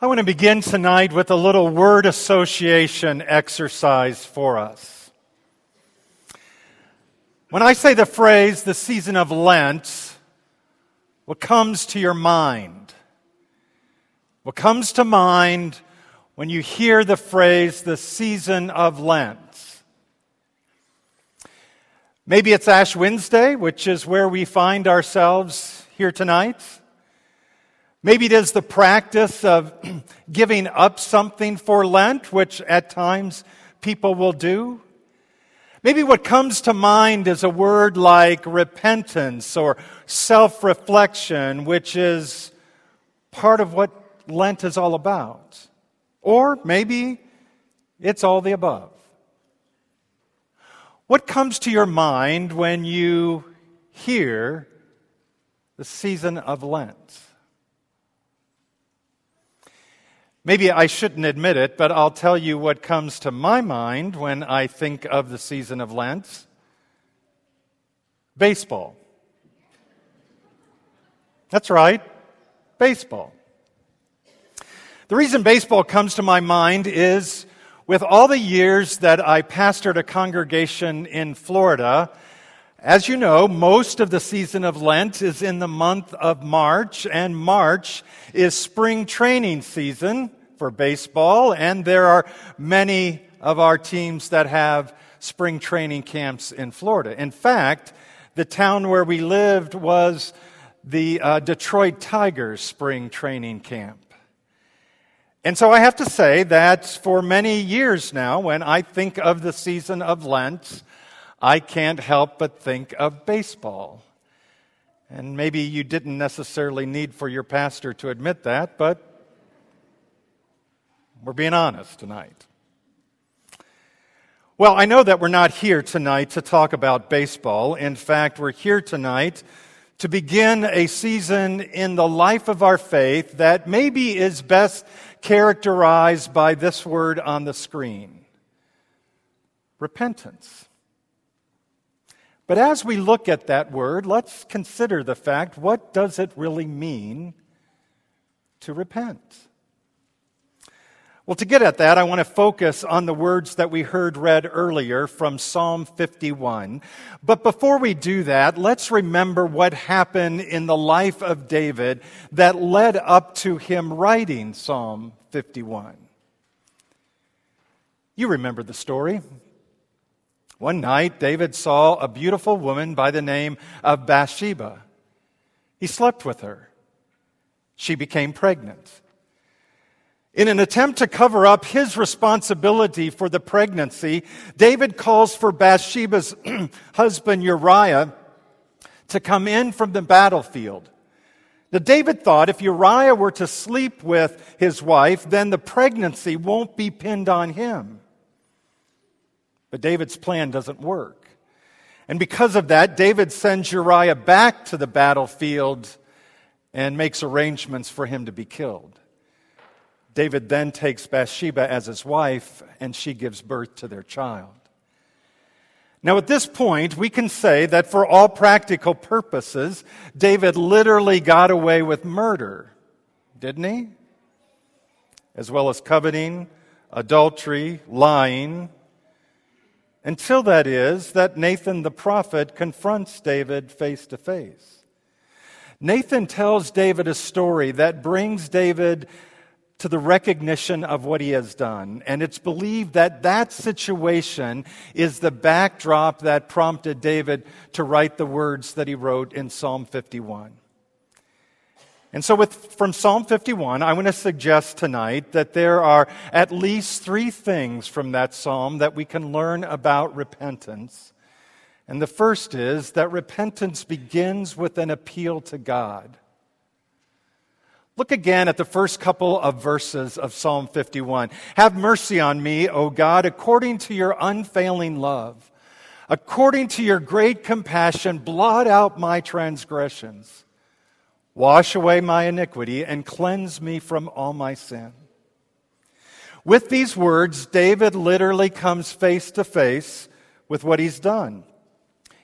I want to begin tonight with a little word association exercise for us. When I say the phrase the season of Lent, what comes to your mind? What comes to mind when you hear the phrase the season of Lent? Maybe it's Ash Wednesday, which is where we find ourselves here tonight. Maybe it is the practice of giving up something for Lent, which at times people will do. Maybe what comes to mind is a word like repentance or self reflection, which is part of what Lent is all about. Or maybe it's all the above. What comes to your mind when you hear the season of Lent? Maybe I shouldn't admit it, but I'll tell you what comes to my mind when I think of the season of Lent baseball. That's right, baseball. The reason baseball comes to my mind is with all the years that I pastored a congregation in Florida, as you know, most of the season of Lent is in the month of March, and March is spring training season for baseball, and there are many of our teams that have spring training camps in Florida. In fact, the town where we lived was the uh, Detroit Tigers spring training camp. And so I have to say that for many years now, when I think of the season of Lent, I can't help but think of baseball. And maybe you didn't necessarily need for your pastor to admit that, but we're being honest tonight. Well, I know that we're not here tonight to talk about baseball. In fact, we're here tonight to begin a season in the life of our faith that maybe is best characterized by this word on the screen repentance. But as we look at that word, let's consider the fact what does it really mean to repent? Well, to get at that, I want to focus on the words that we heard read earlier from Psalm 51. But before we do that, let's remember what happened in the life of David that led up to him writing Psalm 51. You remember the story. One night, David saw a beautiful woman by the name of Bathsheba. He slept with her. She became pregnant. In an attempt to cover up his responsibility for the pregnancy, David calls for Bathsheba's husband Uriah to come in from the battlefield. Now, David thought if Uriah were to sleep with his wife, then the pregnancy won't be pinned on him. But David's plan doesn't work. And because of that, David sends Uriah back to the battlefield and makes arrangements for him to be killed. David then takes Bathsheba as his wife, and she gives birth to their child. Now, at this point, we can say that for all practical purposes, David literally got away with murder, didn't he? As well as coveting, adultery, lying. Until that is, that Nathan the prophet confronts David face to face. Nathan tells David a story that brings David to the recognition of what he has done. And it's believed that that situation is the backdrop that prompted David to write the words that he wrote in Psalm 51. And so, with, from Psalm 51, I want to suggest tonight that there are at least three things from that psalm that we can learn about repentance. And the first is that repentance begins with an appeal to God. Look again at the first couple of verses of Psalm 51. Have mercy on me, O God, according to your unfailing love. According to your great compassion, blot out my transgressions. Wash away my iniquity and cleanse me from all my sin. With these words, David literally comes face to face with what he's done.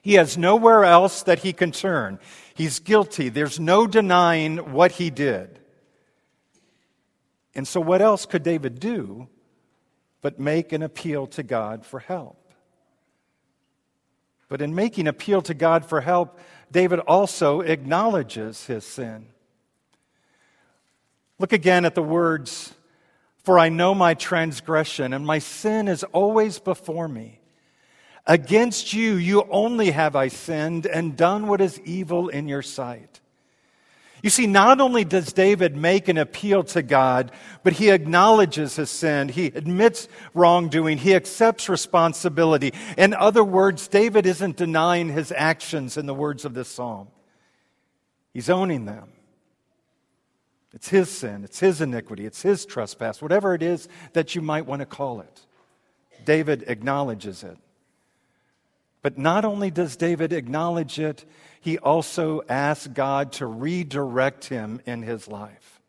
He has nowhere else that he can turn. He's guilty. There's no denying what he did. And so, what else could David do but make an appeal to God for help? But in making appeal to God for help, David also acknowledges his sin. Look again at the words, For I know my transgression, and my sin is always before me. Against you, you only have I sinned and done what is evil in your sight. You see, not only does David make an appeal to God, but he acknowledges his sin. He admits wrongdoing. He accepts responsibility. In other words, David isn't denying his actions in the words of this psalm. He's owning them. It's his sin, it's his iniquity, it's his trespass, whatever it is that you might want to call it. David acknowledges it. But not only does David acknowledge it, he also asks God to redirect him in his life.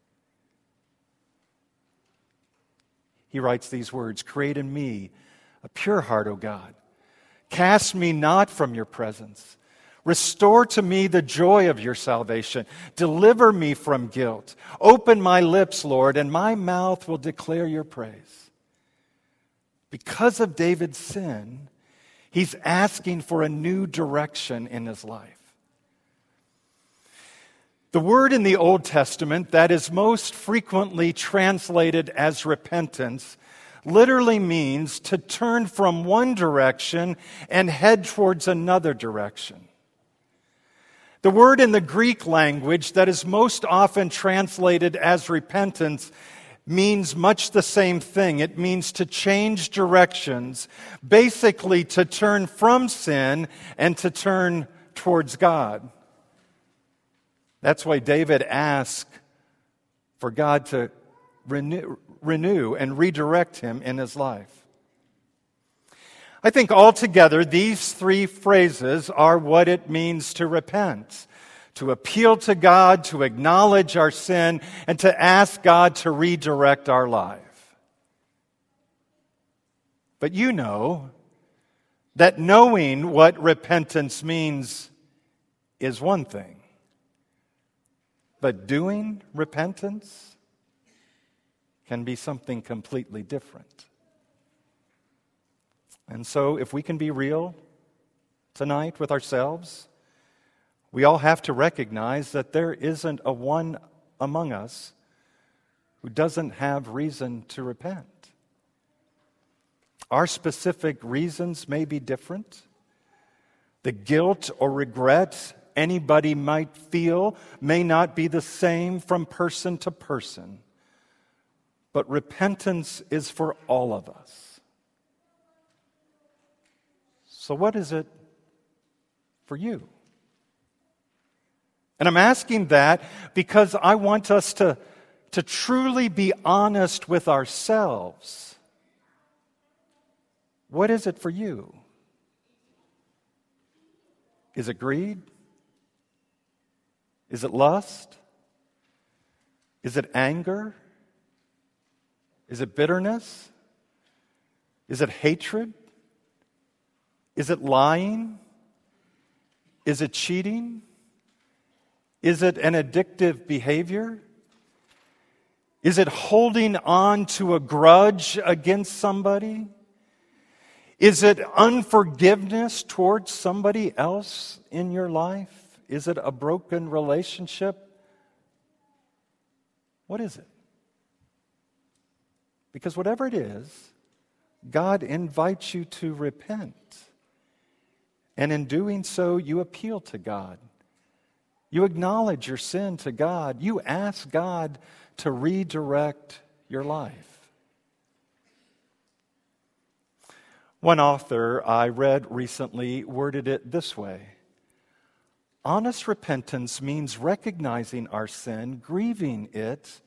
He writes these words Create in me a pure heart, O God. Cast me not from your presence. Restore to me the joy of your salvation. Deliver me from guilt. Open my lips, Lord, and my mouth will declare your praise. Because of David's sin, He's asking for a new direction in his life. The word in the Old Testament that is most frequently translated as repentance literally means to turn from one direction and head towards another direction. The word in the Greek language that is most often translated as repentance means much the same thing. It means to change directions, basically to turn from sin and to turn towards God. That's why David asked for God to renew, renew and redirect him in his life. I think altogether, these three phrases are what it means to repent to appeal to God, to acknowledge our sin, and to ask God to redirect our life. But you know that knowing what repentance means is one thing, but doing repentance can be something completely different. And so, if we can be real tonight with ourselves, we all have to recognize that there isn't a one among us who doesn't have reason to repent. Our specific reasons may be different. The guilt or regret anybody might feel may not be the same from person to person. But repentance is for all of us. So, what is it for you? And I'm asking that because I want us to, to truly be honest with ourselves. What is it for you? Is it greed? Is it lust? Is it anger? Is it bitterness? Is it hatred? Is it lying? Is it cheating? Is it an addictive behavior? Is it holding on to a grudge against somebody? Is it unforgiveness towards somebody else in your life? Is it a broken relationship? What is it? Because whatever it is, God invites you to repent. And in doing so, you appeal to God. You acknowledge your sin to God. You ask God to redirect your life. One author I read recently worded it this way Honest repentance means recognizing our sin, grieving it,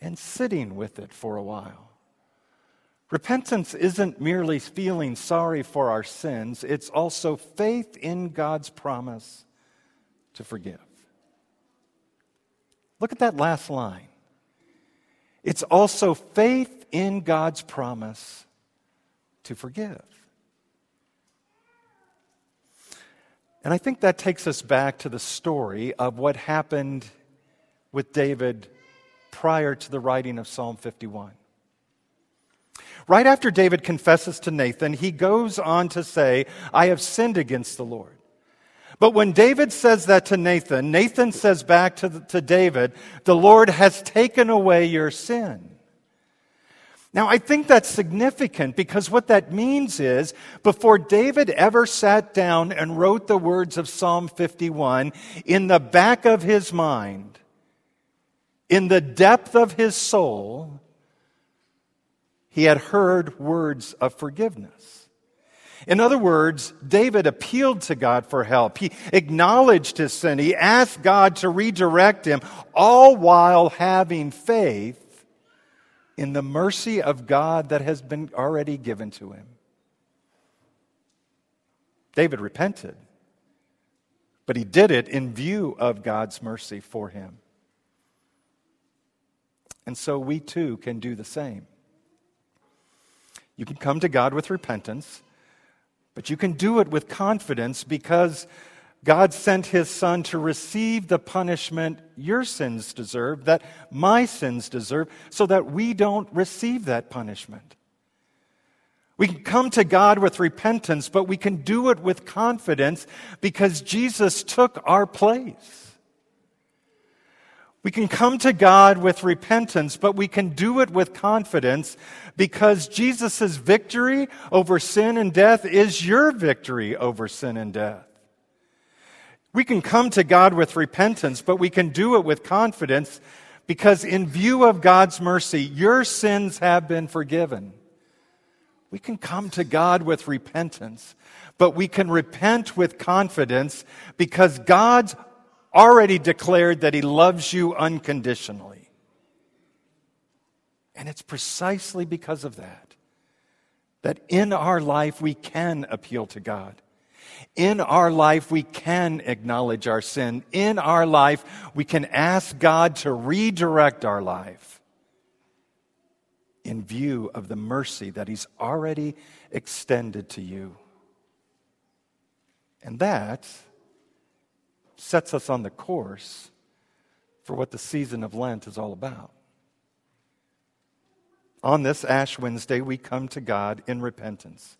and sitting with it for a while. Repentance isn't merely feeling sorry for our sins, it's also faith in God's promise to forgive. Look at that last line. It's also faith in God's promise to forgive. And I think that takes us back to the story of what happened with David prior to the writing of Psalm 51. Right after David confesses to Nathan, he goes on to say, I have sinned against the Lord. But when David says that to Nathan, Nathan says back to, the, to David, The Lord has taken away your sin. Now, I think that's significant because what that means is before David ever sat down and wrote the words of Psalm 51, in the back of his mind, in the depth of his soul, he had heard words of forgiveness. In other words, David appealed to God for help. He acknowledged his sin. He asked God to redirect him, all while having faith in the mercy of God that has been already given to him. David repented, but he did it in view of God's mercy for him. And so we too can do the same. You can come to God with repentance, but you can do it with confidence because God sent his son to receive the punishment your sins deserve, that my sins deserve, so that we don't receive that punishment. We can come to God with repentance, but we can do it with confidence because Jesus took our place. We can come to God with repentance, but we can do it with confidence because Jesus' victory over sin and death is your victory over sin and death. We can come to God with repentance, but we can do it with confidence because, in view of God's mercy, your sins have been forgiven. We can come to God with repentance, but we can repent with confidence because God's already declared that He loves you unconditionally. And it's precisely because of that that in our life we can appeal to God. In our life, we can acknowledge our sin. In our life, we can ask God to redirect our life in view of the mercy that He's already extended to you. And that sets us on the course for what the season of Lent is all about. On this Ash Wednesday, we come to God in repentance.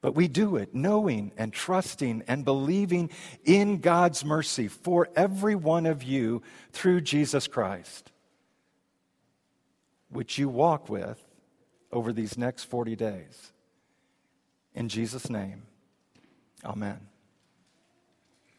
But we do it knowing and trusting and believing in God's mercy for every one of you through Jesus Christ, which you walk with over these next 40 days. In Jesus' name, amen.